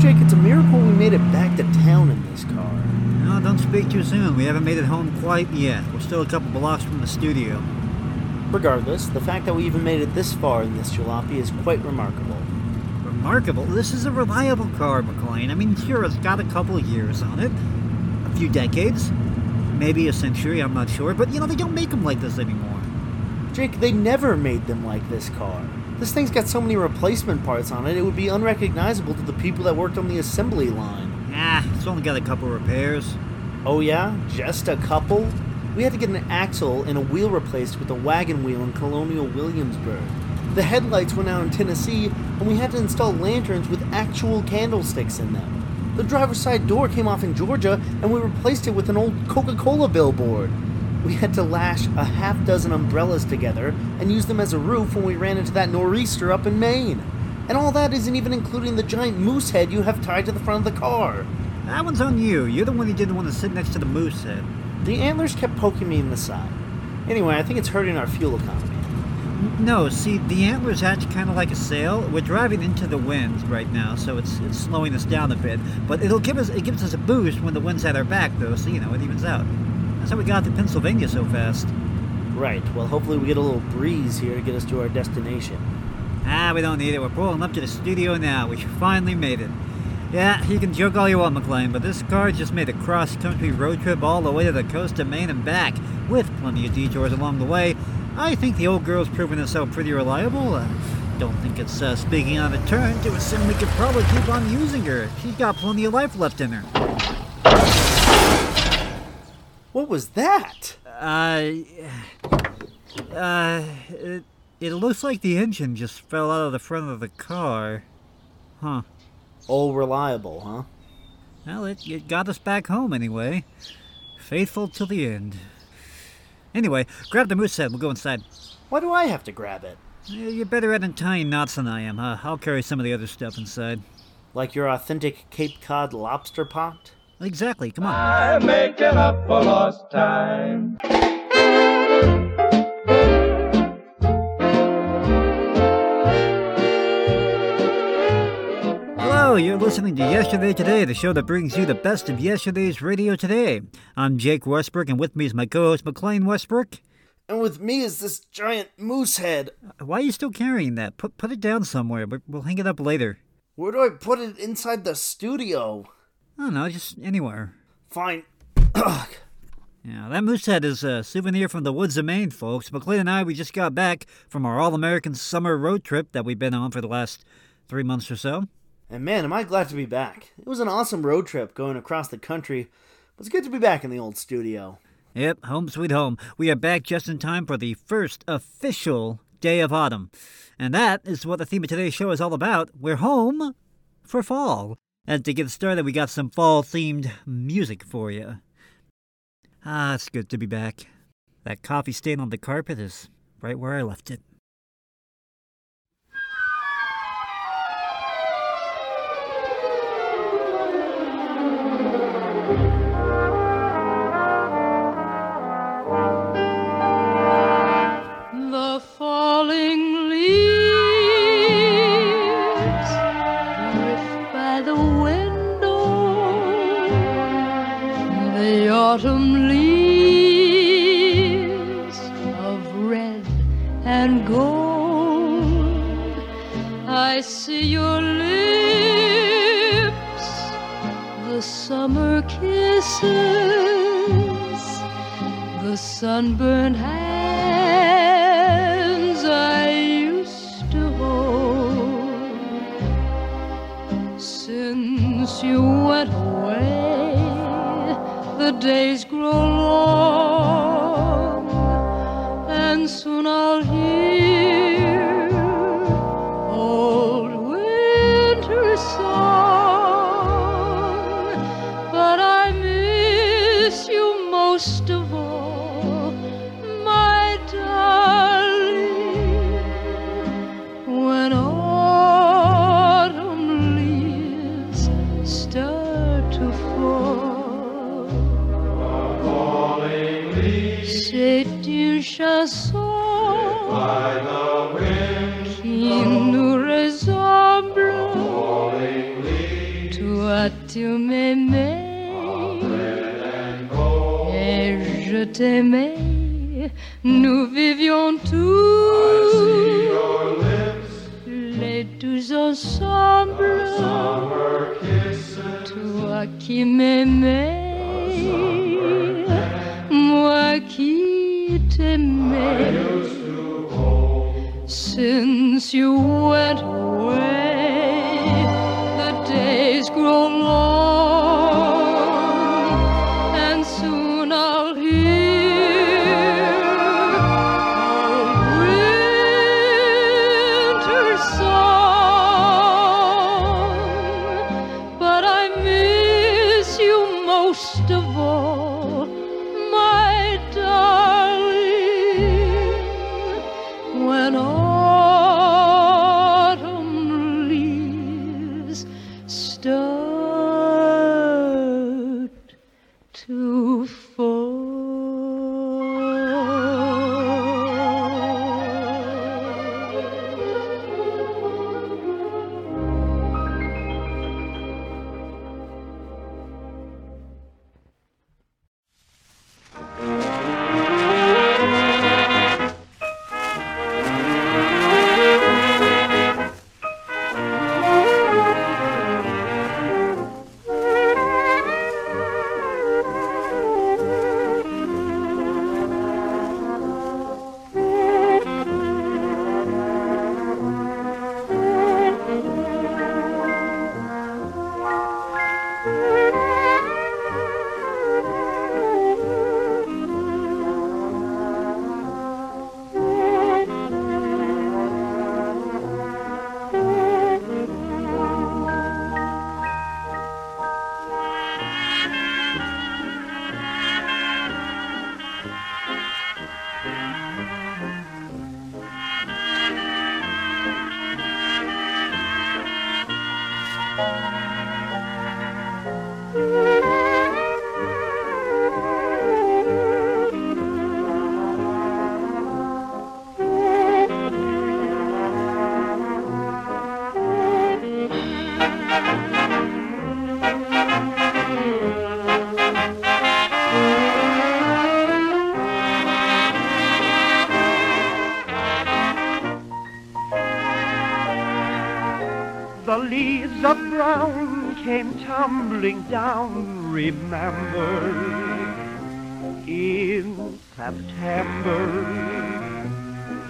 Jake, it's a miracle we made it back to town in this car. No, don't speak too soon. We haven't made it home quite yet. We're still a couple blocks from the studio. Regardless, the fact that we even made it this far in this jalopy is quite remarkable. Remarkable. This is a reliable car, McLean. I mean, sure, it's got a couple of years on it, a few decades, maybe a century, I'm not sure, but you know, they don't make them like this anymore. Jake, they never made them like this car. This thing's got so many replacement parts on it, it would be unrecognizable to the people that worked on the assembly line. Ah, it's only got a couple repairs. Oh, yeah? Just a couple? We had to get an axle and a wheel replaced with a wagon wheel in Colonial Williamsburg. The headlights went out in Tennessee, and we had to install lanterns with actual candlesticks in them. The driver's side door came off in Georgia, and we replaced it with an old Coca Cola billboard. We had to lash a half dozen umbrellas together and use them as a roof when we ran into that nor'easter up in Maine. And all that isn't even including the giant moose head you have tied to the front of the car. That one's on you. You're the one who didn't want to sit next to the moose head. The antlers kept poking me in the side. Anyway, I think it's hurting our fuel economy. No, see, the antlers hatch kind of like a sail. We're driving into the wind right now, so it's it's slowing us down a bit. But it'll give us it gives us a boost when the wind's at our back, though. So you know it evens out. That's how we got to Pennsylvania so fast. Right. Well, hopefully we get a little breeze here to get us to our destination. Ah, we don't need it. We're pulling up to the studio now. We finally made it. Yeah, you can joke all you want, McLean, but this car just made a cross-country road trip all the way to the coast of Maine and back, with plenty of detours along the way. I think the old girl's proven herself pretty reliable. Uh, don't think it's uh, speaking out of turn to assume we could probably keep on using her. She's got plenty of life left in her. What was that? Uh, uh, it, it looks like the engine just fell out of the front of the car. Huh. All reliable, huh? Well, it, it got us back home anyway. Faithful till the end. Anyway, grab the moose head. We'll go inside. Why do I have to grab it? You're better at untying knots than I am, huh? I'll carry some of the other stuff inside. Like your authentic Cape Cod lobster pot? Exactly, come on. I'm making up for lost time. Hello, you're listening to Yesterday Today, the show that brings you the best of yesterday's radio today. I'm Jake Westbrook, and with me is my co host, McLean Westbrook. And with me is this giant moose head. Uh, why are you still carrying that? Put, put it down somewhere. but We'll hang it up later. Where do I put it inside the studio? I don't know, just anywhere. Fine. Yeah, that moose head is a souvenir from the woods of Maine, folks. McLean and I, we just got back from our All American summer road trip that we've been on for the last three months or so. And man, am I glad to be back. It was an awesome road trip going across the country. but It's good to be back in the old studio. Yep, home sweet home. We are back just in time for the first official day of autumn. And that is what the theme of today's show is all about. We're home for fall. And to get started, we got some fall themed music for you. Ah, it's good to be back. That coffee stain on the carpet is right where I left it. Since you went away, Tumbling down, remember, in September,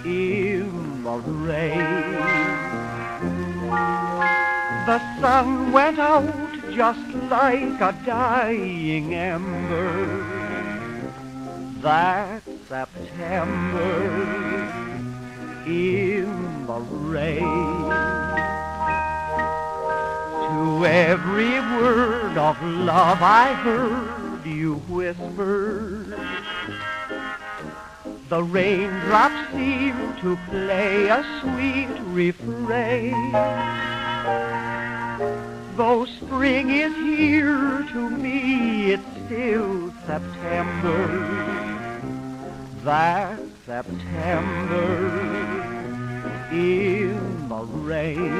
in the rain. The sun went out just like a dying ember. That September, in the rain. Every word of love I heard you whisper. The raindrops seemed to play a sweet refrain. Though spring is here to me, it's still September. That September in the rain.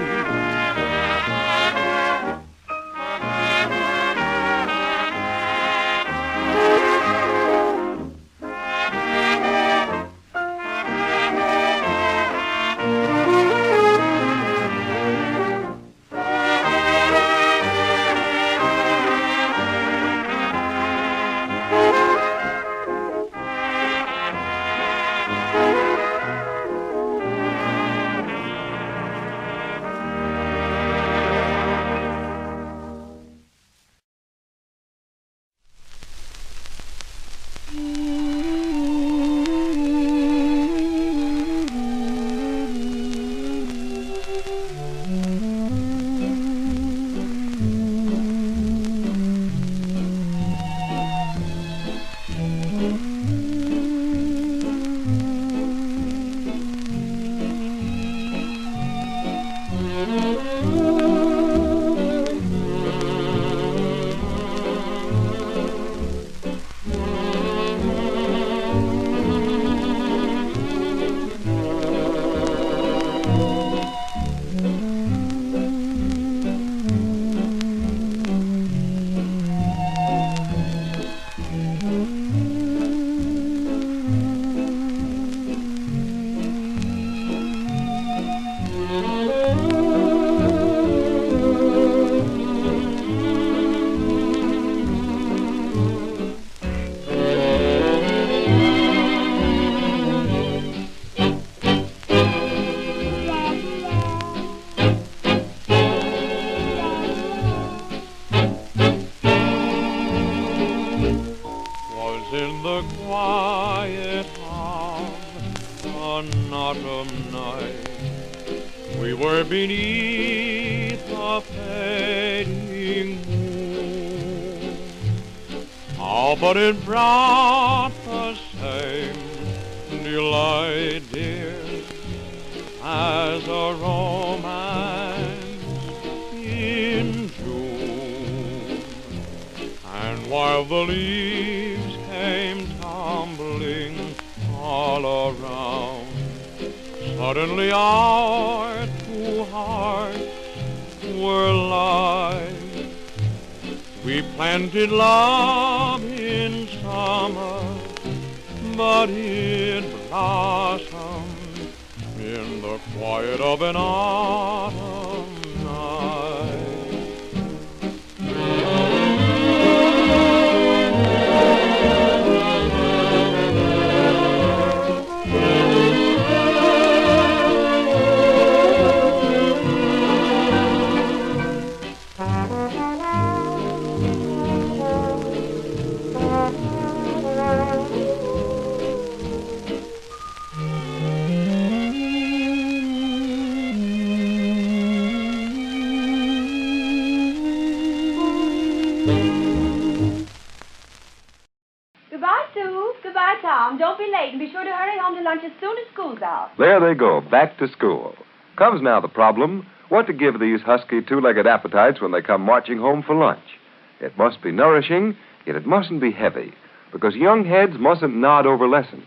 As a romance in June. And while the leaves came tumbling all around, suddenly our two hearts were light. We planted love in summer, but it blossomed quiet of an autumn to hurry home to lunch as soon as school's out. There they go, back to school. Comes now the problem what to give these husky two legged appetites when they come marching home for lunch. It must be nourishing, yet it mustn't be heavy, because young heads mustn't nod over lessons.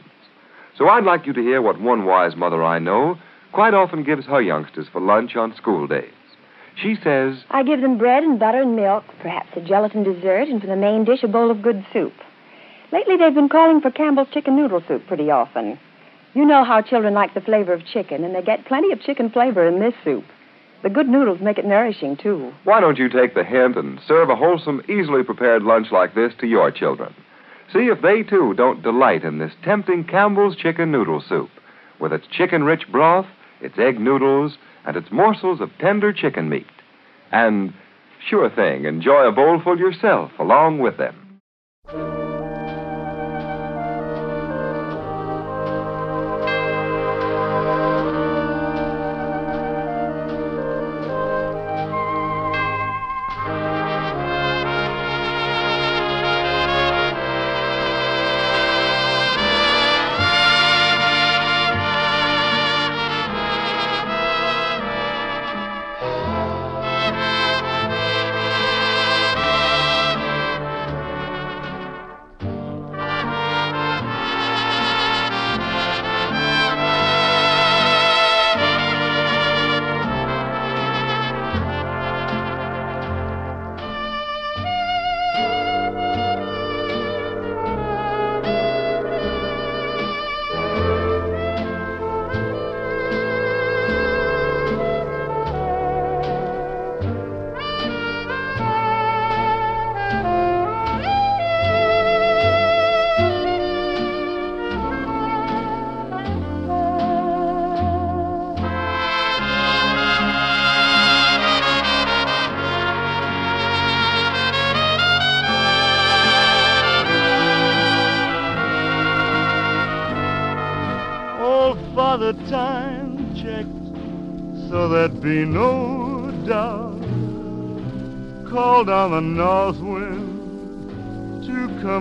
So I'd like you to hear what one wise mother I know quite often gives her youngsters for lunch on school days. She says, I give them bread and butter and milk, perhaps a gelatin dessert, and for the main dish, a bowl of good soup. Lately, they've been calling for Campbell's chicken noodle soup pretty often. You know how children like the flavor of chicken, and they get plenty of chicken flavor in this soup. The good noodles make it nourishing, too. Why don't you take the hint and serve a wholesome, easily prepared lunch like this to your children? See if they, too, don't delight in this tempting Campbell's chicken noodle soup, with its chicken rich broth, its egg noodles, and its morsels of tender chicken meat. And, sure thing, enjoy a bowlful yourself along with them.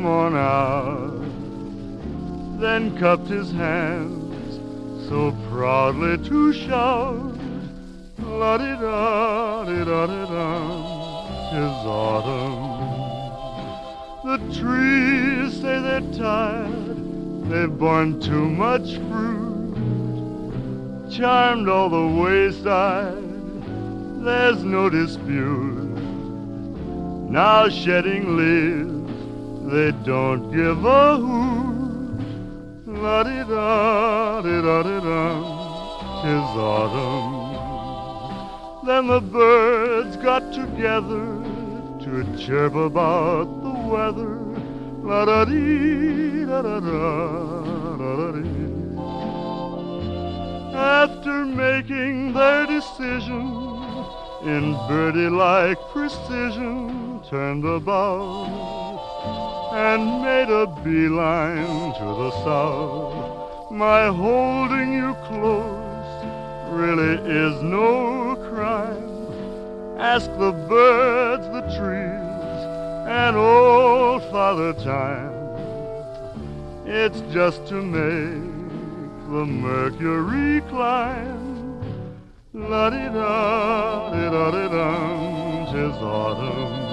Come on out. Then cupped his hands so proudly to shout. La di da di da di da, tis autumn. The trees say they're tired, they've borne too much fruit. Charmed all the wayside, there's no dispute. Now shedding leaves, they don't give a hoot. La di da di da di da, tis autumn. Then the birds got together to chirp about the weather. La da dee da da da da da dee. After making their decision in birdie-like precision, turned about and made a beeline to the south. My holding you close really is no crime. Ask the birds, the trees, and old Father Time. It's just to make the mercury climb. La di da, di da di dum, tis autumn.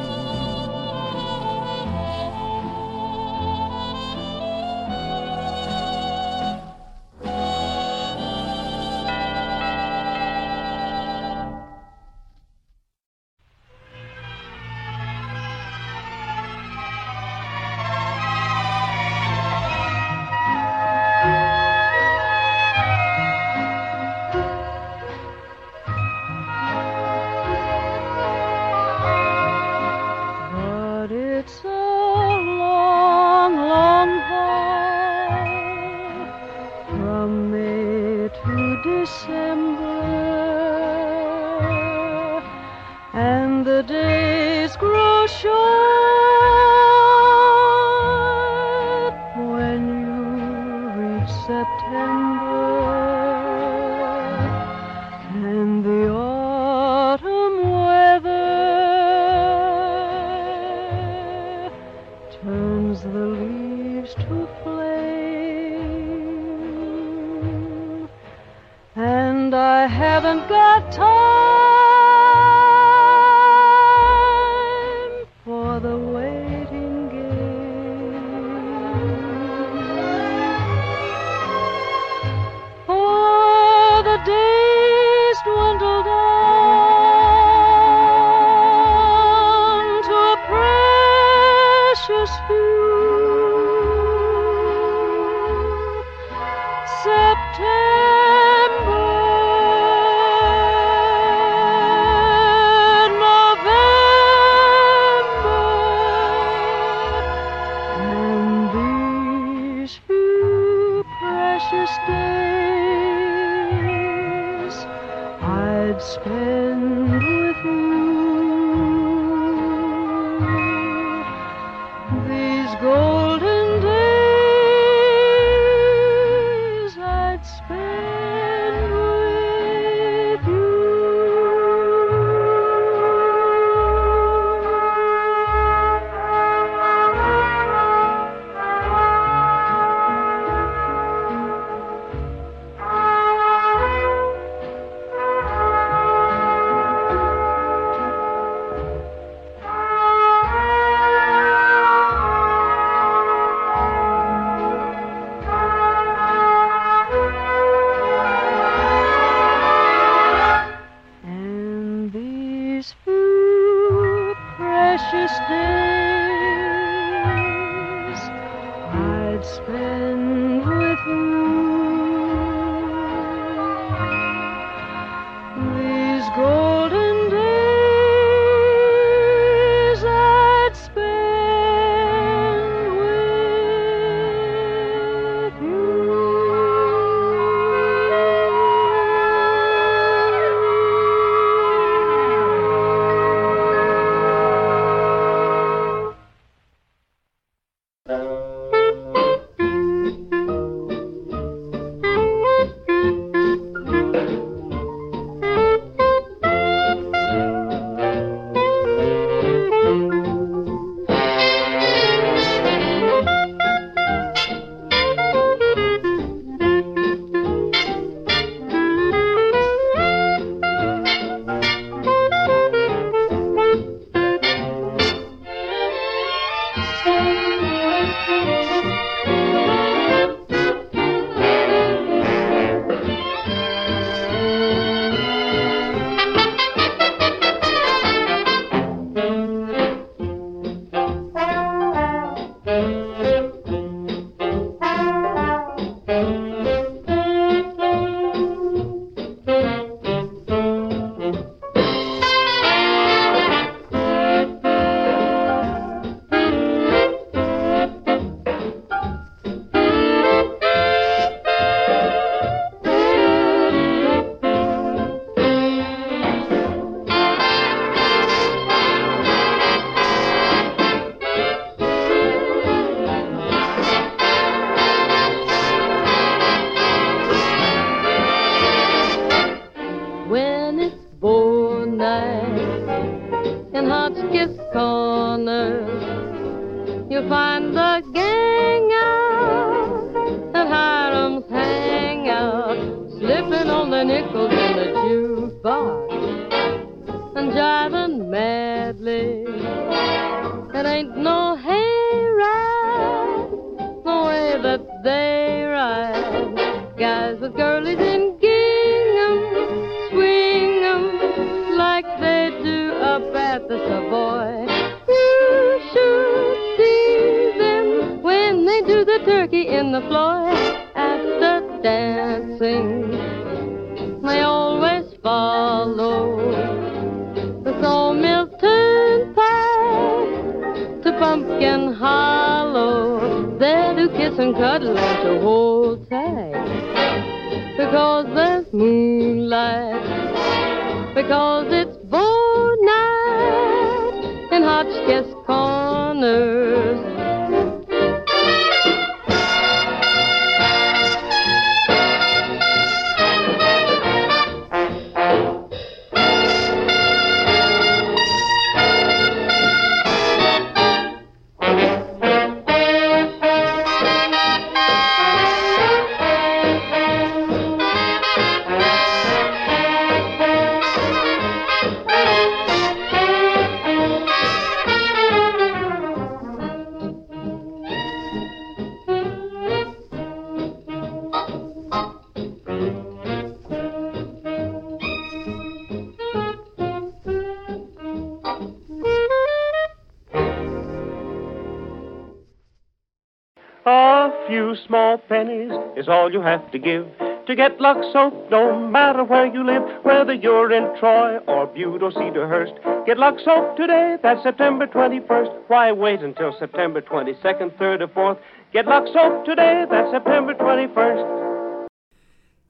Is all you have to give to get Lux Soap, no matter where you live, whether you're in Troy or Butte or Cedarhurst. Get Lux Soap today, that's September 21st. Why wait until September 22nd, 3rd, or 4th? Get Lux Soap today, that's September 21st.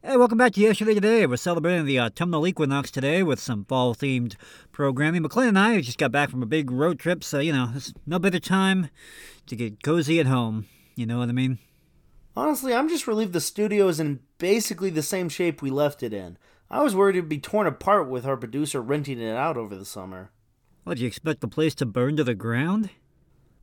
Hey, welcome back to Yesterday Today. We're celebrating the autumnal equinox today with some fall themed programming. McLean and I just got back from a big road trip, so, you know, there's no better time to get cozy at home. You know what I mean? Honestly, I'm just relieved the studio is in basically the same shape we left it in. I was worried it'd be torn apart with our producer renting it out over the summer. What, do you expect the place to burn to the ground?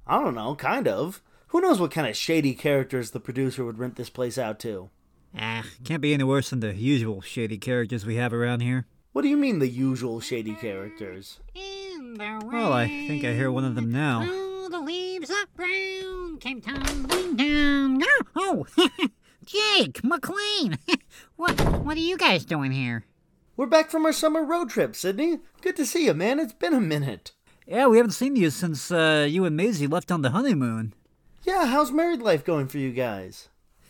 I don't know, kind of. Who knows what kind of shady characters the producer would rent this place out to? Ah, can't be any worse than the usual shady characters we have around here. What do you mean, the usual shady characters? Well, I think I hear one of them now. Oh, the leaves are brown, came tumbling down. Oh, Jake, McLean, what what are you guys doing here? We're back from our summer road trip, Sydney. Good to see you, man. It's been a minute. Yeah, we haven't seen you since uh, you and Maisie left on the honeymoon. Yeah, how's married life going for you guys?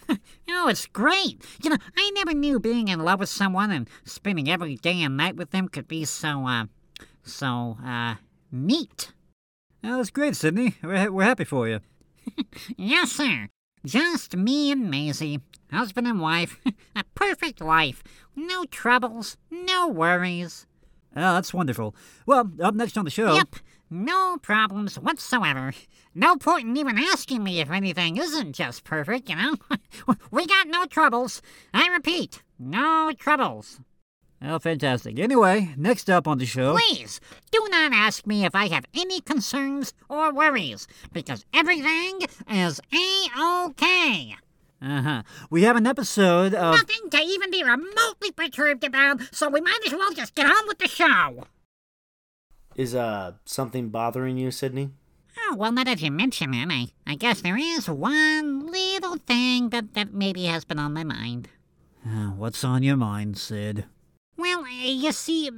Oh, it's great. You know, I never knew being in love with someone and spending every day and night with them could be so, uh, so, uh, neat. Oh, that's great, Sydney. We're, ha- we're happy for you. Yes, sir. Just me and Maisie, husband and wife. A perfect life. No troubles, no worries. Oh, that's wonderful. Well, up next on the show. Yep, no problems whatsoever. No point in even asking me if anything isn't just perfect, you know? we got no troubles. I repeat, no troubles. Oh, fantastic. Anyway, next up on the show. Please, do not ask me if I have any concerns or worries, because everything is A-OK. Uh huh. We have an episode of. Nothing to even be remotely perturbed about, so we might as well just get on with the show. Is, uh, something bothering you, Sydney? Oh, well, now that you mention it, I, I guess there is one little thing that, that maybe has been on my mind. Uh, what's on your mind, Sid? Well, uh, you see,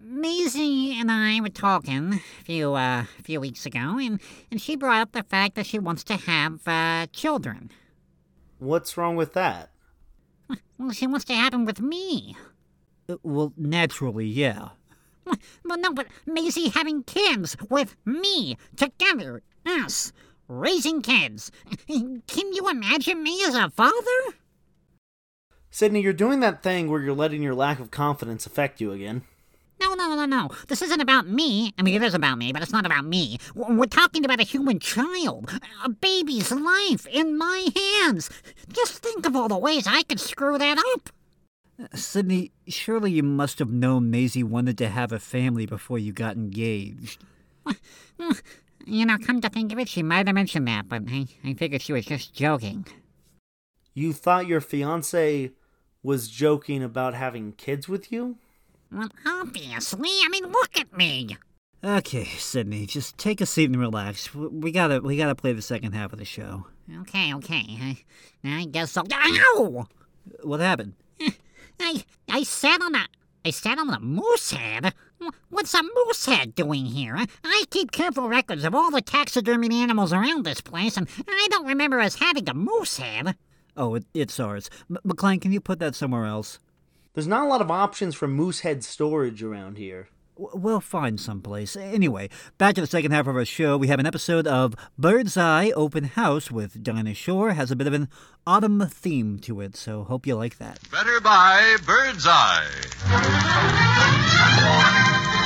Maisie and I were talking a few, uh, few weeks ago, and, and she brought up the fact that she wants to have, uh, children. What's wrong with that? Well, she wants to have them with me. Uh, well, naturally, yeah. Well, no, but Maisie having kids with me, together, us, raising kids. Can you imagine me as a father? Sydney, you're doing that thing where you're letting your lack of confidence affect you again. No, no, no, no. This isn't about me. I mean, it is about me, but it's not about me. We're talking about a human child. A baby's life in my hands. Just think of all the ways I could screw that up. Uh, Sydney, surely you must have known Maisie wanted to have a family before you got engaged. You know, come to think of it, she might have mentioned that, but I, I figured she was just joking. You thought your fiance was joking about having kids with you? Well, obviously. I mean, look at me. Okay, Sydney, just take a seat and relax. We gotta, we gotta play the second half of the show. Okay, okay. I, I guess so. Ow! What happened? I, I sat on a, I sat on a moose head. What's a moose head doing here? I, I keep careful records of all the taxidermied animals around this place, and I don't remember us having a moose head. Oh, it, it's ours. M- McLean, can you put that somewhere else? There's not a lot of options for moose head storage around here. W- We'll find someplace. Anyway, back to the second half of our show. We have an episode of Bird's Eye Open House with Dinah Shore. Has a bit of an autumn theme to it, so hope you like that. Better buy Bird's Eye.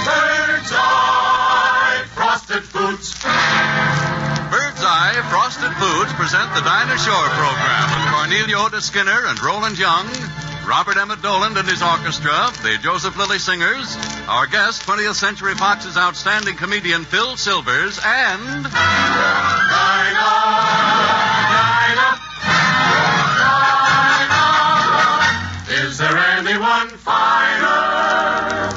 Bird's Eye Frosted Foods. Frosted Foods present the Dinah Shore program with Cornelia Otis Skinner and Roland Young, Robert Emmett Dolan and his orchestra, the Joseph Lilley Singers, our guest, 20th Century Fox's outstanding comedian Phil Silvers, and. Dinah! Dinah! Dinah! Is there anyone finer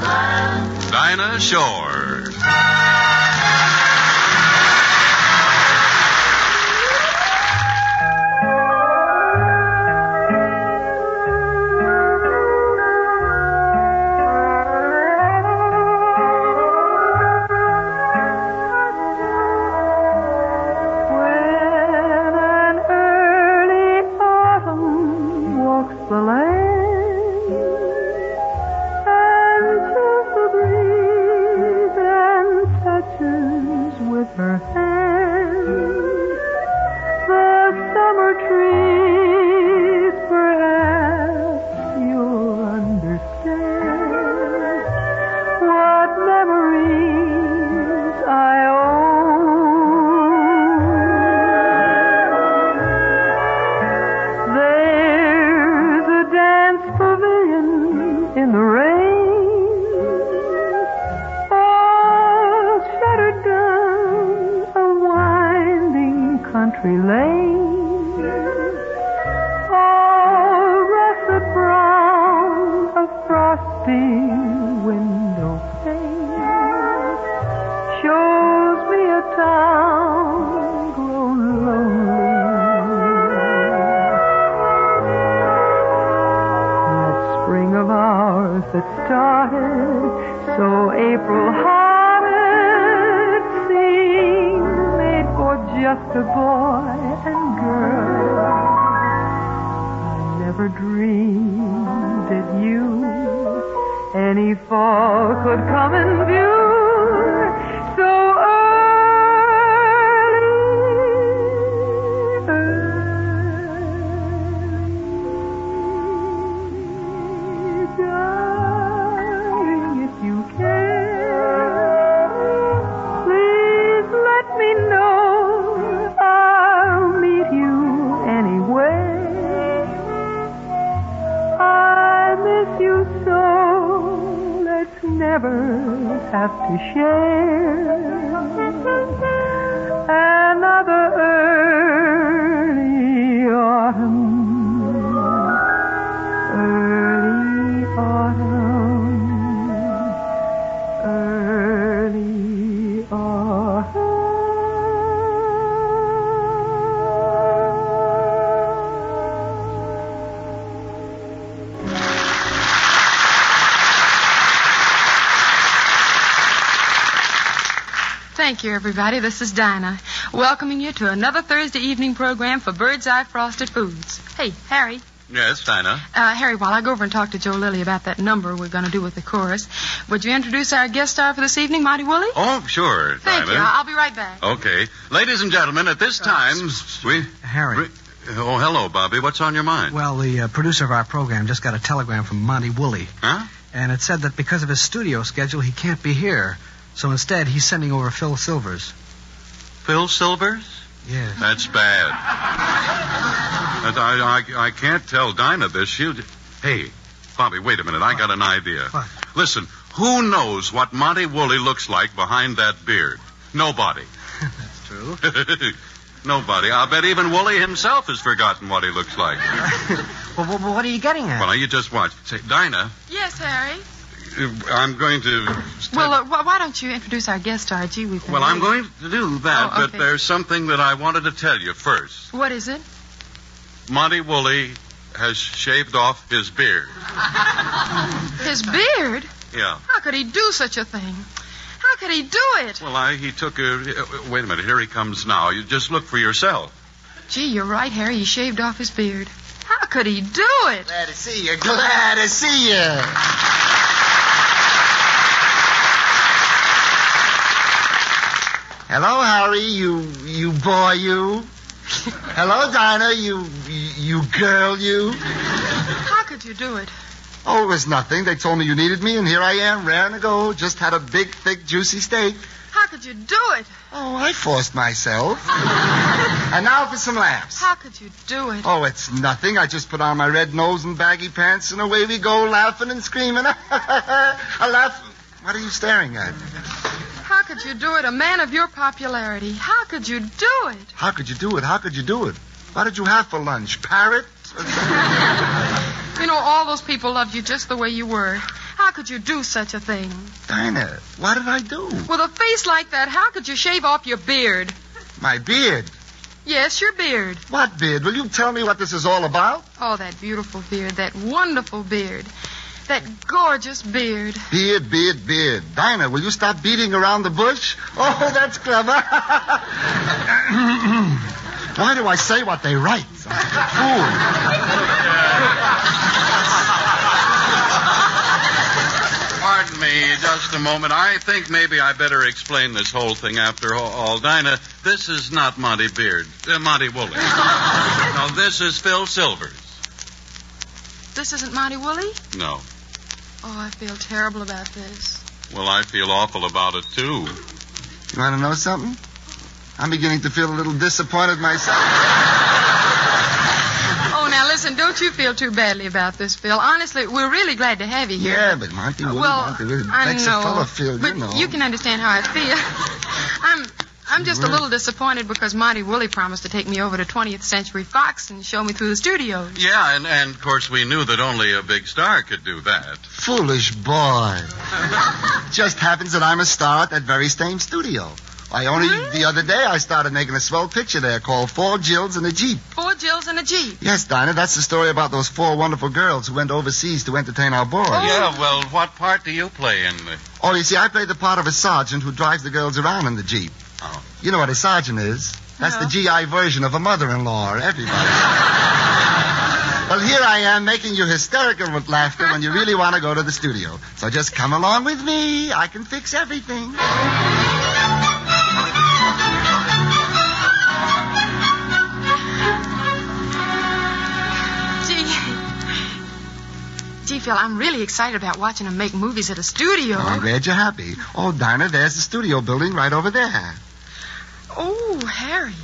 than Dinah Shore? Thank you, everybody. This is Dinah, welcoming you to another Thursday evening program for Bird's Eye Frosted Foods. Hey, Harry. Yes, Dinah. Uh, Harry, while I go over and talk to Joe Lilley about that number we're going to do with the chorus, would you introduce our guest star for this evening, Monty Woolley? Oh, sure, Thank Dinah. you. I'll be right back. Okay. Ladies and gentlemen, at this time, we. Harry. Oh, hello, Bobby. What's on your mind? Well, the uh, producer of our program just got a telegram from Monty Woolley. Huh? And it said that because of his studio schedule, he can't be here. So instead, he's sending over Phil Silvers. Phil Silvers? Yeah. That's bad. I, I, I can't tell Dinah this. She'll. Hey, Bobby, wait a minute. I got an idea. What? Listen, who knows what Monty Woolley looks like behind that beard? Nobody. That's true. Nobody. I'll bet even Woolley himself has forgotten what he looks like. well, well, what are you getting at? Well, now you just watch. Say, Dinah, Yes, Harry. I'm going to. Well, uh, why don't you introduce our guest star? Gee, we've been Well, I'm going to do that, Oh, but there's something that I wanted to tell you first. What is it? Monty Woolley has shaved off his beard. His beard? Yeah. How could he do such a thing? How could he do it? Well, I he took a. uh, Wait a minute. Here he comes now. You just look for yourself. Gee, you're right, Harry. He shaved off his beard. How could he do it? Glad to see you. Glad to see you. Hello, Harry. You, you boy, you. Hello, Dinah. You, you girl, you. How could you do it? Oh, it was nothing. They told me you needed me, and here I am, raring to go. Just had a big, thick, juicy steak. How could you do it? Oh, I forced myself. and now for some laughs. How could you do it? Oh, it's nothing. I just put on my red nose and baggy pants, and away we go, laughing and screaming. I laugh. What are you staring at? How could you do it? A man of your popularity. How could you do it? How could you do it? How could you do it? What did you have for lunch? Parrot? You know, all those people loved you just the way you were. How could you do such a thing? Dinah, what did I do? With a face like that, how could you shave off your beard? My beard. Yes, your beard. What beard? Will you tell me what this is all about? Oh, that beautiful beard, that wonderful beard, that gorgeous beard. Beard, beard, beard. Dinah, will you stop beating around the bush? Oh, that's clever. Why do I say what they write? Pardon me just a moment. I think maybe I better explain this whole thing after all. all. Dinah, this is not Monty Beard, uh, Monty Woolley. no, this is Phil Silvers. This isn't Monty Woolley? No. Oh, I feel terrible about this. Well, I feel awful about it, too. You want to know something? I'm beginning to feel a little disappointed myself. Oh, now listen, don't you feel too badly about this, Phil. Honestly, we're really glad to have you here. Yeah, but Monty Woody, well, Monty Woody I makes know, a fella feel, but you know. you can understand how I feel. I'm, I'm just a little disappointed because Monty Woolley promised to take me over to 20th Century Fox and show me through the studios. Yeah, and, and of course we knew that only a big star could do that. Foolish boy. Just happens that I'm a star at that very same studio. I only hmm? the other day I started making a swell picture there called Four Jills and a Jeep. Four Jills and a Jeep. Yes, Dinah, that's the story about those four wonderful girls who went overseas to entertain our boys. Oh. Yeah, well, what part do you play in the... Oh, you see, I played the part of a sergeant who drives the girls around in the Jeep. Oh. You know what a sergeant is? That's the GI version of a mother-in-law, everybody. well, here I am making you hysterical with laughter when you really want to go to the studio. So just come along with me. I can fix everything. Phil, I'm really excited about watching them make movies at a studio. Oh, I'm glad you're happy. Oh, Dinah, there's the studio building right over there. Oh, Harry.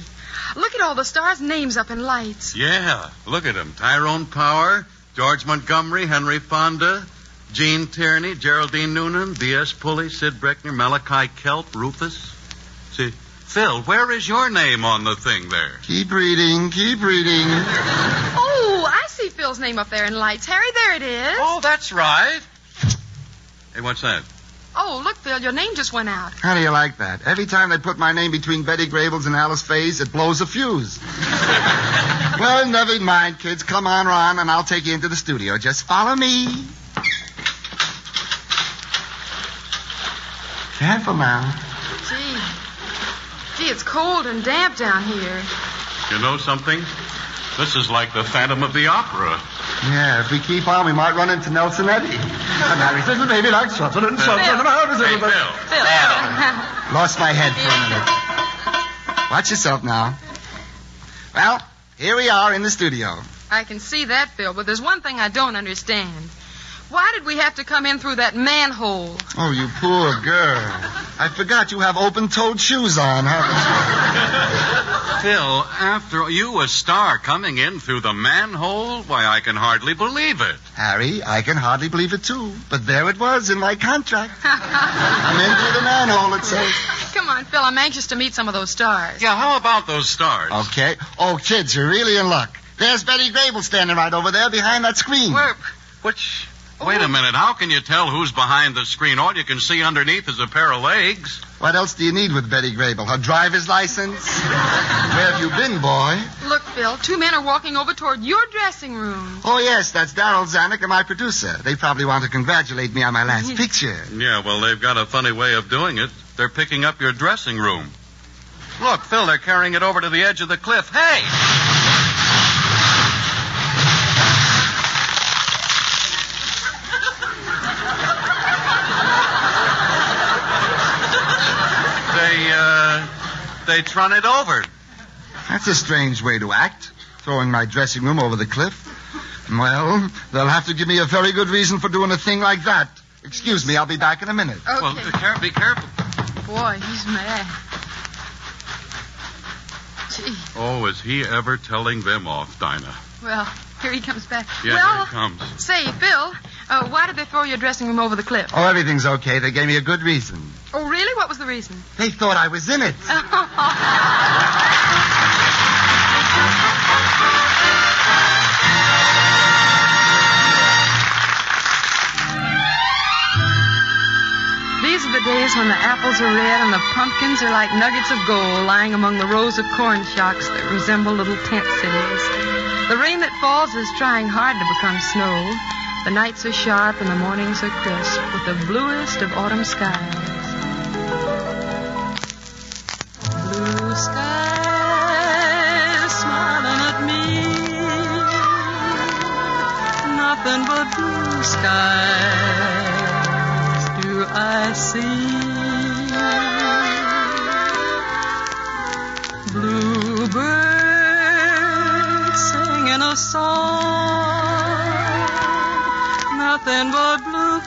Look at all the stars' names up in lights. Yeah, look at them. Tyrone Power, George Montgomery, Henry Fonda, Gene Tierney, Geraldine Noonan, B.S. Pully, Sid Breckner, Malachi Kelp, Rufus. See, Phil, where is your name on the thing there? Keep reading, keep reading. Oh, I see Phil's name up there in lights. Harry, there it is. Oh, that's right. Hey, what's that? Oh, look, Phil, your name just went out. How do you like that? Every time they put my name between Betty Grable's and Alice Faye's, it blows a fuse. well, never mind, kids. Come on, Ron, and I'll take you into the studio. Just follow me. Careful now. Gee. Gee, it's cold and damp down here. You know something? This is like the Phantom of the Opera. Yeah, if we keep on, we might run into Nelson Eddy. And Harry says, baby, like something and something. and how does Hey, it- Phil. Lost my head for a minute. Watch yourself now. Well, here we are in the studio. I can see that, Phil, but there's one thing I don't understand. Why did we have to come in through that manhole? Oh, you poor girl. I forgot you have open-toed shoes on, haven't you? Phil, after you a star coming in through the manhole, why I can hardly believe it. Harry, I can hardly believe it, too. But there it was in my contract. I'm in through the manhole, it says. Come on, Phil. I'm anxious to meet some of those stars. Yeah, how about those stars? Okay. Oh, kids, you're really in luck. There's Betty Grable standing right over there behind that screen. Where? Which? Wait a minute. How can you tell who's behind the screen? All you can see underneath is a pair of legs. What else do you need with Betty Grable? Her driver's license? Where have you been, boy? Look, Phil. Two men are walking over toward your dressing room. Oh, yes, that's Darryl Zanuck and my producer. They probably want to congratulate me on my last picture. Yeah, well, they've got a funny way of doing it. They're picking up your dressing room. Look, Phil, they're carrying it over to the edge of the cliff. Hey! They, uh, they trun it over. That's a strange way to act, throwing my dressing room over the cliff. Well, they'll have to give me a very good reason for doing a thing like that. Excuse me, I'll be back in a minute. Okay. Well, be, care- be careful. Boy, he's mad. Gee, Oh, is he ever telling them off, Dinah? well, here he comes back. Yeah, well, here he comes. say, Phil, uh, why did they throw your dressing room over the cliff? Oh, everything's okay. They gave me a good reason. Oh, really? What was the reason? They thought I was in it. These are the days when the apples are red and the pumpkins are like nuggets of gold lying among the rows of corn shocks that resemble little tent cities. The rain that falls is trying hard to become snow. The nights are sharp and the mornings are crisp with the bluest of autumn skies. Blue skies smiling at me. Nothing but blue skies do I see. Bluebirds singing a song. Nothing but bluebirds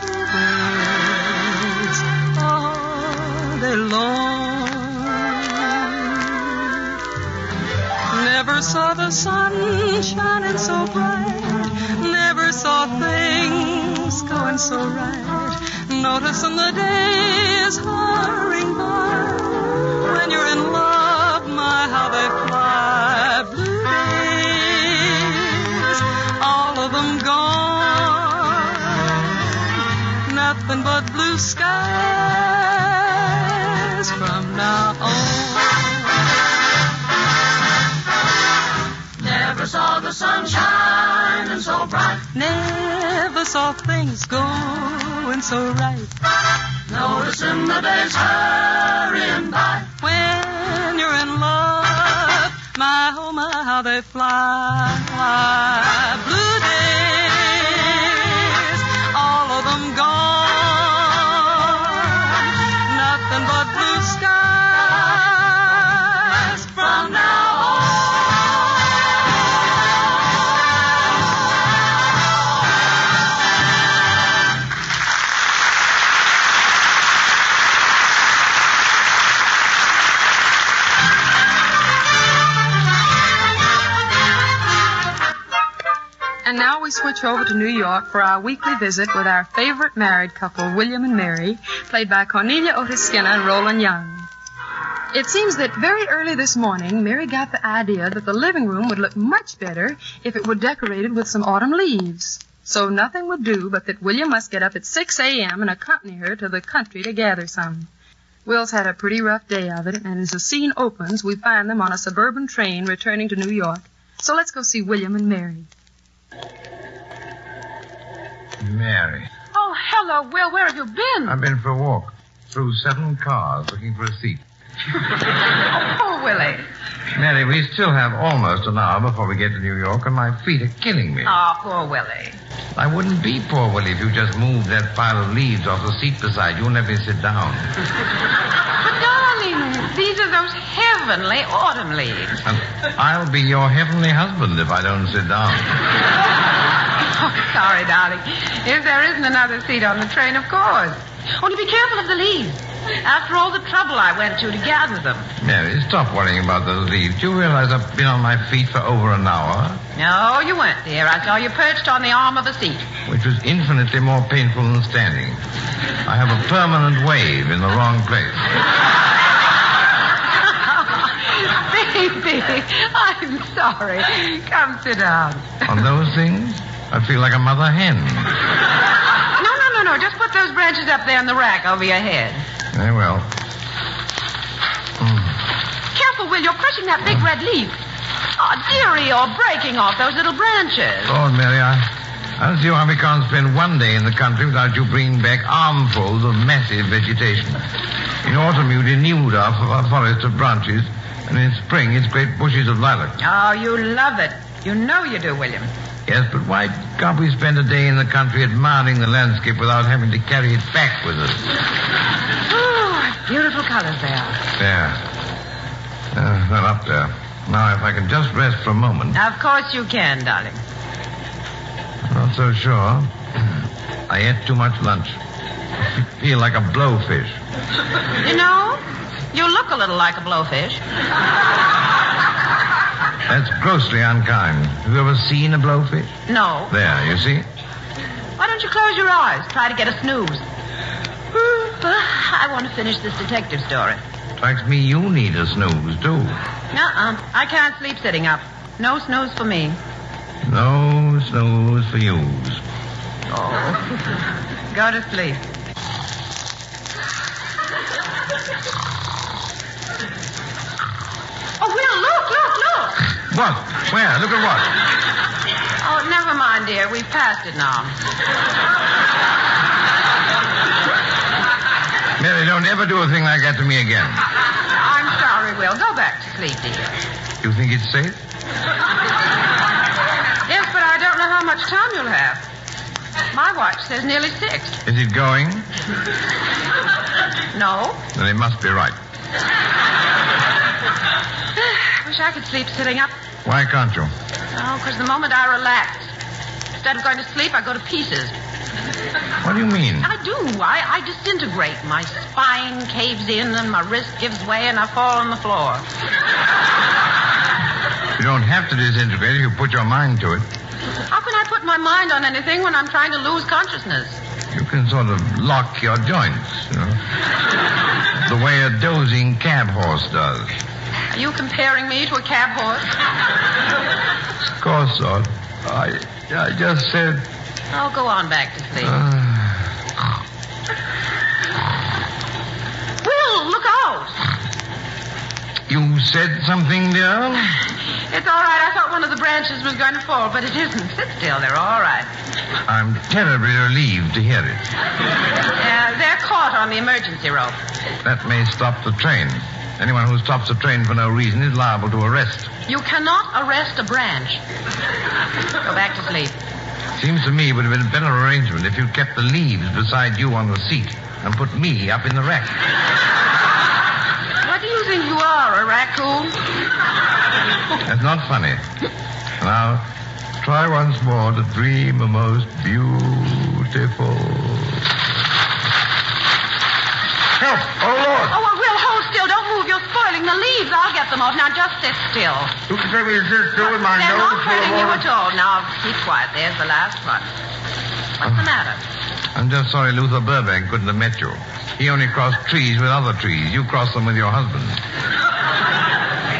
all day long. Never saw the sun shining so bright. Never saw things going so right. Noticing the days hurrying by. When you're in love, my how they fly. Blue days, all of them gone. Nothing but blue skies from now on. Never saw the sun shining so bright. Never saw things going so right. Noticing the days hurrying by. When you're in love, my oh my how they fly. Blue we switch over to New York for our weekly visit with our favorite married couple, William and Mary, played by Cornelia Otis Skinner and Roland Young. It seems that very early this morning, Mary got the idea that the living room would look much better if it were decorated with some autumn leaves. So nothing would do but that William must get up at 6 a.m. and accompany her to the country to gather some. Will's had a pretty rough day of it, and as the scene opens, we find them on a suburban train returning to New York. So let's go see William and Mary. Mary, Oh, hello, Will. Where have you been? I've been for a walk through seven cars looking for a seat. Oh, Willie. Mary, we still have almost an hour before we get to New York, and my feet are killing me. Oh, poor Willie. I wouldn't be poor Willie if you just moved that pile of leaves off the seat beside you and let me sit down. But, darling, these are those heavenly autumn leaves. And I'll be your heavenly husband if I don't sit down. Oh, sorry, darling. If there isn't another seat on the train, of course. Only be careful of the leaves. After all the trouble I went to to gather them. Mary, stop worrying about those leaves. Do you realize I've been on my feet for over an hour? No, you weren't, dear. I saw you perched on the arm of a seat. which was infinitely more painful than standing. I have a permanent wave in the wrong place. Baby, I'm sorry. Come sit down. On those things, I feel like a mother hen. No, no, no, no. Just put those branches up there in the rack over your head. Very well. Mm. Careful, Will. You're crushing that big red leaf. Oh, dearie, you're breaking off those little branches. Lord Mary, I, I don't see why we can't spend one day in the country without you bringing back armfuls of massive vegetation. In autumn, you denuded our, our forest of branches, and in spring, it's great bushes of lilac. Oh, you love it. You know you do, William. Yes, but why can't we spend a day in the country admiring the landscape without having to carry it back with us? Oh, beautiful colors they are. There. Uh, well, up there. Now, if I can just rest for a moment. Of course you can, darling. Not so sure. I ate too much lunch. I feel like a blowfish. You know, you look a little like a blowfish. That's grossly unkind. Have you ever seen a blowfish? No. There, you see? Why don't you close your eyes? Try to get a snooze. I want to finish this detective story. Strikes me you need a snooze, too. Uh-uh. I can't sleep sitting up. No snooze for me. No snooze for yous. Oh. Go to sleep. Oh, Will, look, look, look. What? Where? Look at what? Oh, never mind, dear. We've passed it now. Mary, don't ever do a thing like that to me again. I'm sorry, Will. Go back to sleep, dear. You think it's safe? Yes, but I don't know how much time you'll have. My watch says nearly six. Is it going? No. Then it must be right. I wish I could sleep sitting up. Why can't you? Oh, because the moment I relax, instead of going to sleep, I go to pieces. What do you mean? I do. I, I disintegrate. My spine caves in and my wrist gives way and I fall on the floor. You don't have to disintegrate if you put your mind to it. How can I put my mind on anything when I'm trying to lose consciousness? You can sort of lock your joints, you know. the way a dozing cab horse does. Are you comparing me to a cab horse? Of course not. I, I just said. Oh, go on back to sleep. Will, look out! You said something, dear? It's all right. I thought one of the branches was going to fall, but it isn't. Sit still. They're all right. I'm terribly relieved to hear it. Uh, they're caught on the emergency rope. That may stop the train. Anyone who stops a train for no reason is liable to arrest. You cannot arrest a branch. Go back to sleep. Seems to me it would have been a better arrangement if you'd kept the leaves beside you on the seat and put me up in the rack. What do you think you are, a raccoon? That's not funny. Now, try once more to dream a most beautiful. Help! Oh, Lord! Oh, well, Will, hold still. Don't move. You're spoiling the leaves. I'll get them off. Now, just sit still. You can take me to sit still with my They're nose not hurting you at all. Now, keep quiet. There's the last one. What's the matter? I'm just sorry Luther Burbank couldn't have met you. He only crossed trees with other trees. You crossed them with your husband.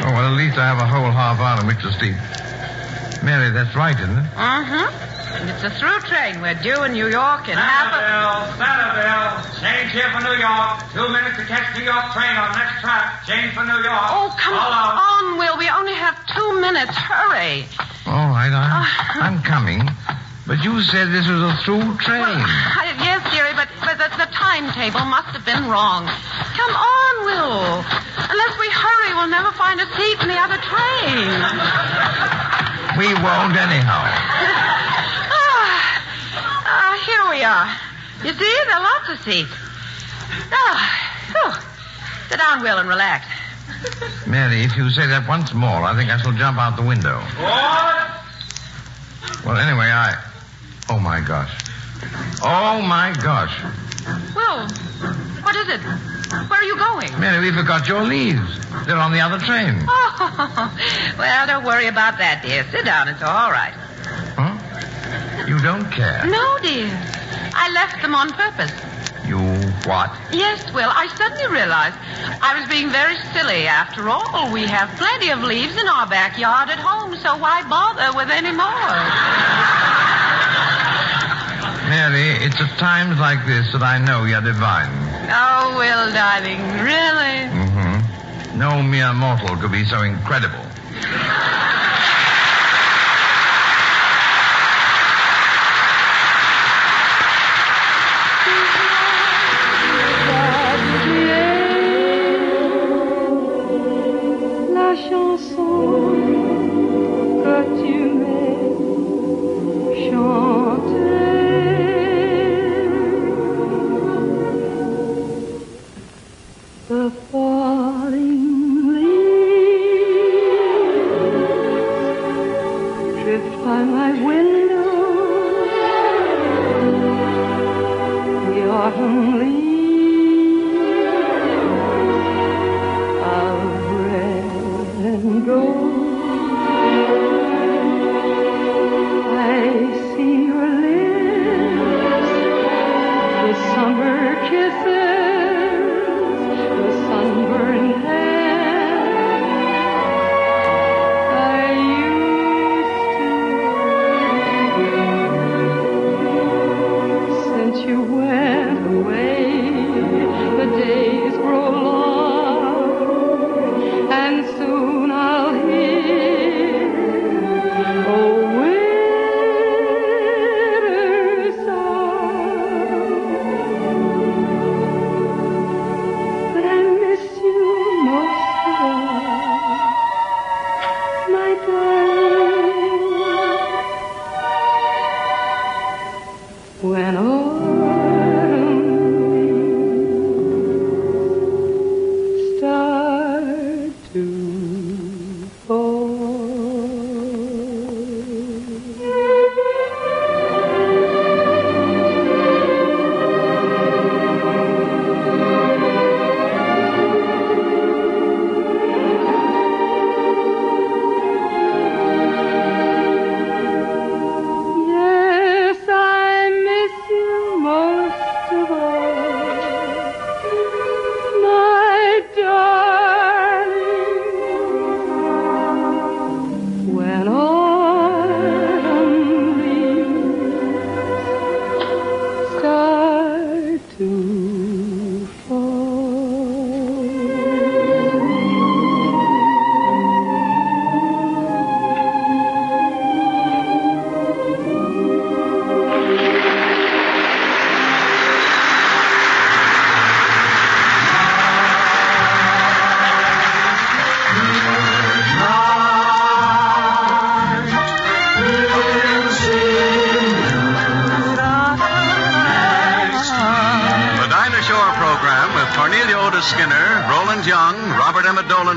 Oh, well, at least I have a whole half hour in which to sleep. Mary, that's right, isn't it? Mm-hmm. And it's a through train. We're due in New York in half a... Centerville, Centerville. Change here for New York. Two minutes to catch New York train on next track. Change for New York. Oh, come All out. on, Will. We only have two minutes. Hurry. All right, I'm, ah. I'm coming. But you said this was a through train. I, yes, dearie, but, but the, the timetable must have been wrong. Come on, Will. Unless we hurry, we'll never find a seat in the other train. We won't anyhow. Here we are. You see, there are lots of seats. Ah, phew. Sit down, Will, and relax. Mary, if you say that once more, I think I shall jump out the window. What? Well, anyway, I. Oh, my gosh. Oh, my gosh. Well, what is it? Where are you going? Mary, we forgot your leaves. They're on the other train. Oh, well, don't worry about that, dear. Sit down. It's all right. You don't care. No, dear. I left them on purpose. You what? Yes, Will. I suddenly realized I was being very silly. After all, we have plenty of leaves in our backyard at home, so why bother with any more? Mary, it's at times like this that I know you're divine. Oh, Will, darling, really? Mm-hmm. No mere mortal could be so incredible. Que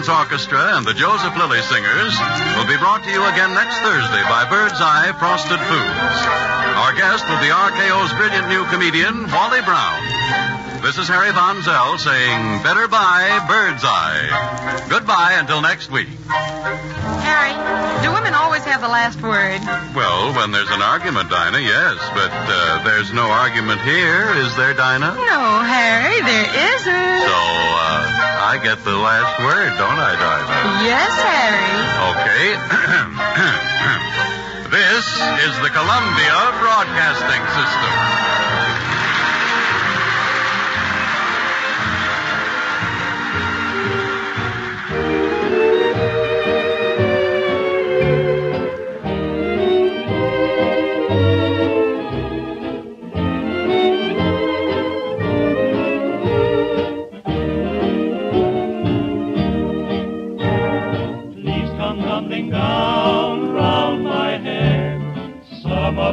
Orchestra, and the Joseph Lilley Singers will be brought to you again next Thursday by Bird's Eye Frosted Foods. Our guest will be RKO's brilliant new comedian, Wally Brown. This is Harry Von Zell saying, better buy Bird's Eye. Goodbye until next week. Harry, do women always have the last word? Well, when there's an argument, Dinah, yes, but uh, there's no argument here, is there, Dinah? No, Harry, there isn't. So, uh, I get the last word, don't I, Dinah? Yes, Harry. Okay. this is the Columbia Broadcasting System.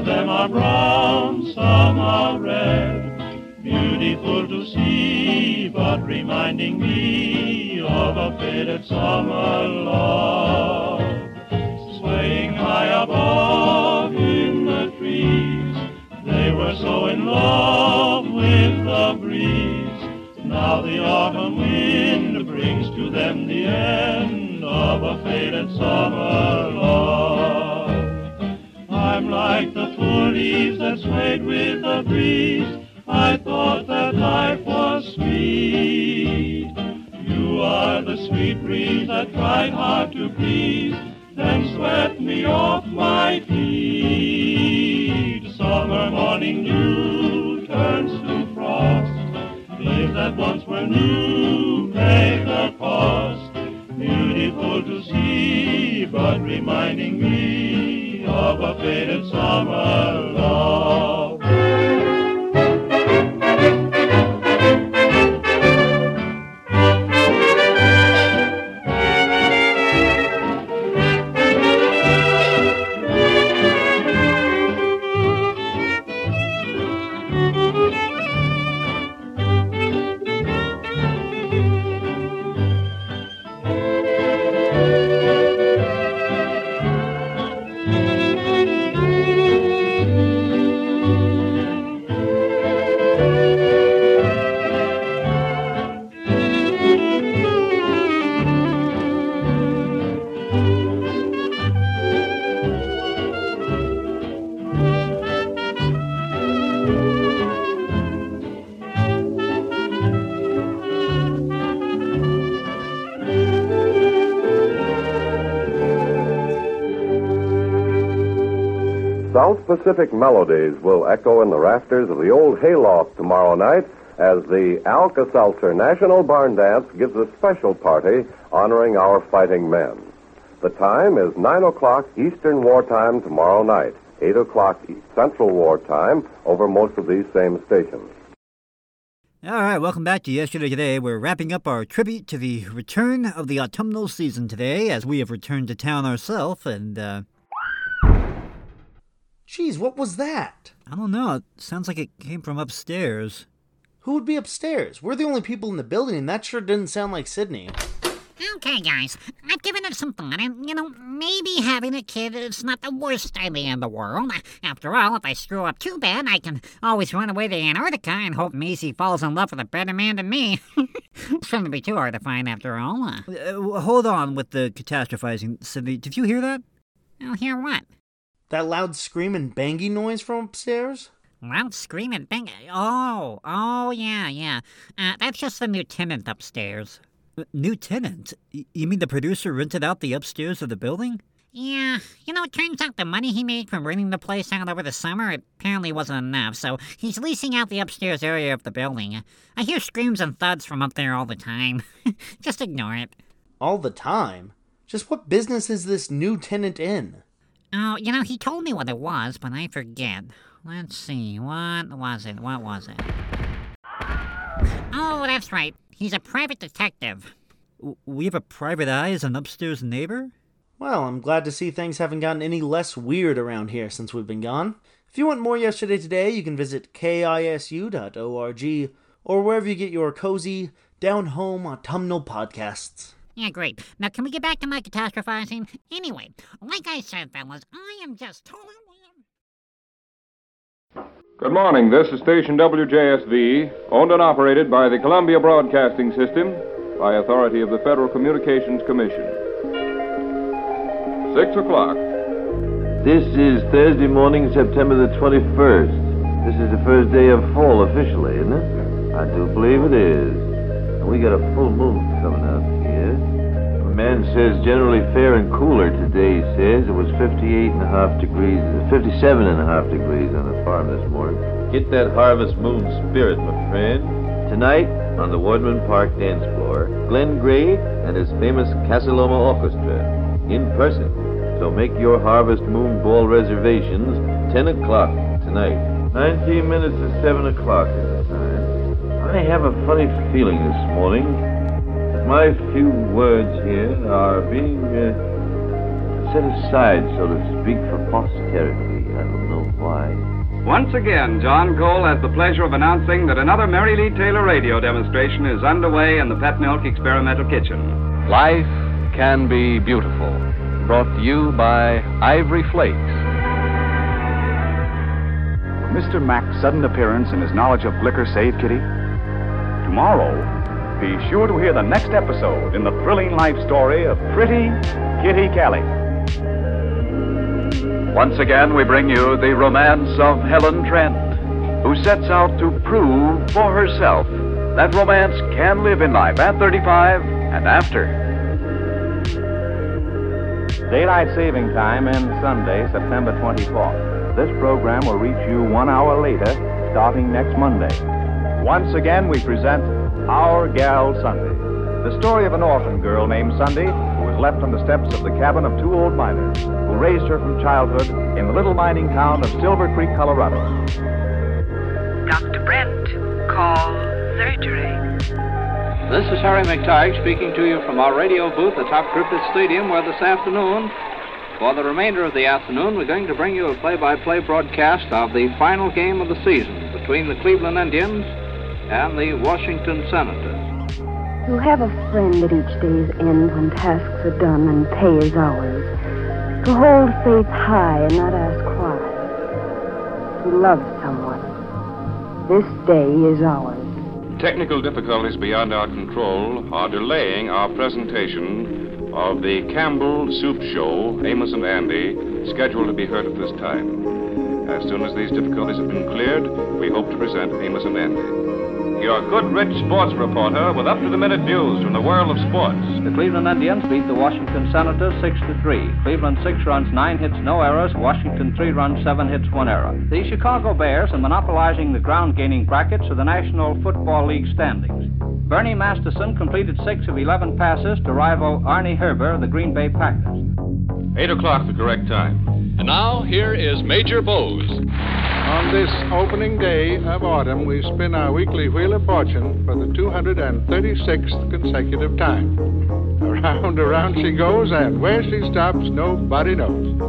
Them are brown, some are red. Beautiful to see, but reminding me of a faded summer love. Swaying high above in the trees, they were so in love with the breeze. Now the autumn wind brings to them the end of a faded summer love. Like the poor leaves that swayed with the breeze. I thought that life was sweet. You are the sweet breeze that tried hard to please, then swept me off my feet. Summer morning dew turns to frost. Leaves that once were new pay the cost. Beautiful to see, but reminding me of a faded summer love. Pacific melodies will echo in the rafters of the old hayloft tomorrow night as the Alka-Seltzer National Barn Dance gives a special party honoring our fighting men. The time is 9 o'clock Eastern Wartime tomorrow night, 8 o'clock Central Wartime over most of these same stations. All right, welcome back to Yesterday Today. We're wrapping up our tribute to the return of the autumnal season today as we have returned to town ourselves and, uh, Geez, what was that? I don't know. It sounds like it came from upstairs. Who would be upstairs? We're the only people in the building, and that sure didn't sound like Sydney. Okay, guys, I've given it some thought, and, you know, maybe having a kid is not the worst idea in the world. After all, if I screw up too bad, I can always run away to Antarctica and hope Maisie falls in love with a better man than me. Shouldn't be too hard to find, after all. Uh, Uh, hold on with the catastrophizing, Sydney. Did you hear that? oh, hear what? That loud screaming banging noise from upstairs? Loud screaming bang. Oh, oh, yeah, yeah. Uh, that's just the new tenant upstairs. Uh, New tenant? You mean the producer rented out the upstairs of the building? Yeah, you know, it turns out the money he made from renting the place out over the summer apparently wasn't enough, so he's leasing out the upstairs area of the building. I hear screams and thuds from up there all the time. Just ignore it. All the time? Just what business is this new tenant in? Oh, you know, he told me what it was, but I forget. Let's see, what was it? What was it? Oh, that's right. He's a private detective. W- We have a private eye as an upstairs neighbor? Well, I'm glad to see things haven't gotten any less weird around here since we've been gone. If you want more yesterday today, you can visit kisu.org or wherever you get your cozy, down home autumnal podcasts. Yeah, great. Now, can we get back to my catastrophizing? Anyway, like I said, fellas, I am just totally. Good morning. This is station WJSV, owned and operated by the Columbia Broadcasting System by authority of the Federal Communications Commission. Six o'clock. This is Thursday morning, September the 21st. This is the first day of fall officially, isn't it? I do believe it is. And we got a full moon coming up here. A man says generally fair and cooler today, he says. It was 58 and a half degrees, 57 and a half degrees on the farm this morning. Get that harvest moon spirit, my friend. Tonight, on the Wardman Park dance floor, Glen Gray and his famous Casa Loma Orchestra in person. So make your Harvest Moon Ball reservations 10 o'clock tonight. 19 minutes to 7 o'clock the. I have a funny feeling this morning that my few words here are being uh, set aside, so to speak, for posterity. I don't know why. Once again, John Cole has the pleasure of announcing that another Mary Lee Taylor radio demonstration is underway in the Pet Milk Experimental Kitchen. Life can be beautiful. Brought to you by Ivory Flakes. Mr. Mack's sudden appearance and his knowledge of liquor save Kitty? Tomorrow, be sure to hear the next episode in the thrilling life story of pretty Kitty Kelly. Once again, we bring you the romance of Helen Trent, who sets out to prove for herself that romance can live in life at 35 and after. Daylight saving time ends Sunday, September 24th. This program will reach you one hour later, starting next Monday. Once again, we present Our Gal Sunday, the story of an orphan girl named Sunday who was left on the steps of the cabin of two old miners who raised her from childhood in the little mining town of Silver Creek, Colorado. Dr. Brent, call surgery. This is Harry McTighe speaking to you from our radio booth atop Griffith Stadium, where this afternoon, for the remainder of the afternoon, we're going to bring you a play-by-play broadcast of the final game of the season between the Cleveland Indians and the Washington Senators. You'll have a friend at each day's end when tasks are done and pay is ours. To hold faith high and not ask why. To love someone. This day is ours. Technical difficulties beyond our control are delaying our presentation of the Campbell Soup Show, Amos and Andy, scheduled to be heard at this time. As soon as these difficulties have been cleared, we hope to present Amos and Andy. Your good, rich sports reporter with up-to-the-minute news from the world of sports. The Cleveland Indians beat the Washington Senators 6 to 3. Cleveland 6 runs, 9 hits, no errors. Washington 3 runs, 7 hits, 1 error. The Chicago Bears are monopolizing the ground gaining brackets of the National Football League standings. Bernie Masterson completed 6 of 11 passes to rival Arnie Herber of the Green Bay Packers. 8 o'clock, the correct time. And now, here is Major Bowes. On this opening day of autumn, we spin our weekly Wheel of Fortune for the 236th consecutive time. Around, around she goes, and where she stops, nobody knows.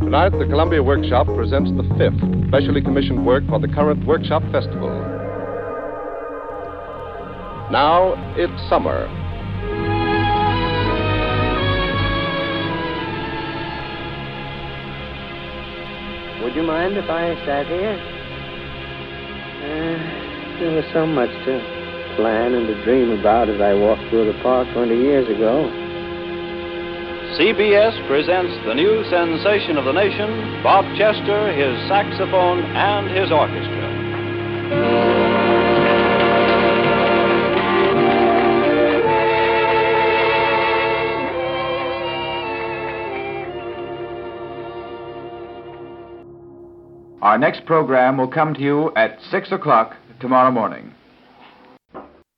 Tonight, the Columbia Workshop presents the fifth specially commissioned work for the current Workshop Festival. Now, it's summer. Would you mind if I sat here? Uh, there was so much to plan and to dream about as I walked through the park 20 years ago. CBS presents the new sensation of the nation, Bob Chester, his saxophone, and his orchestra. Our next program will come to you at 6 o'clock tomorrow morning.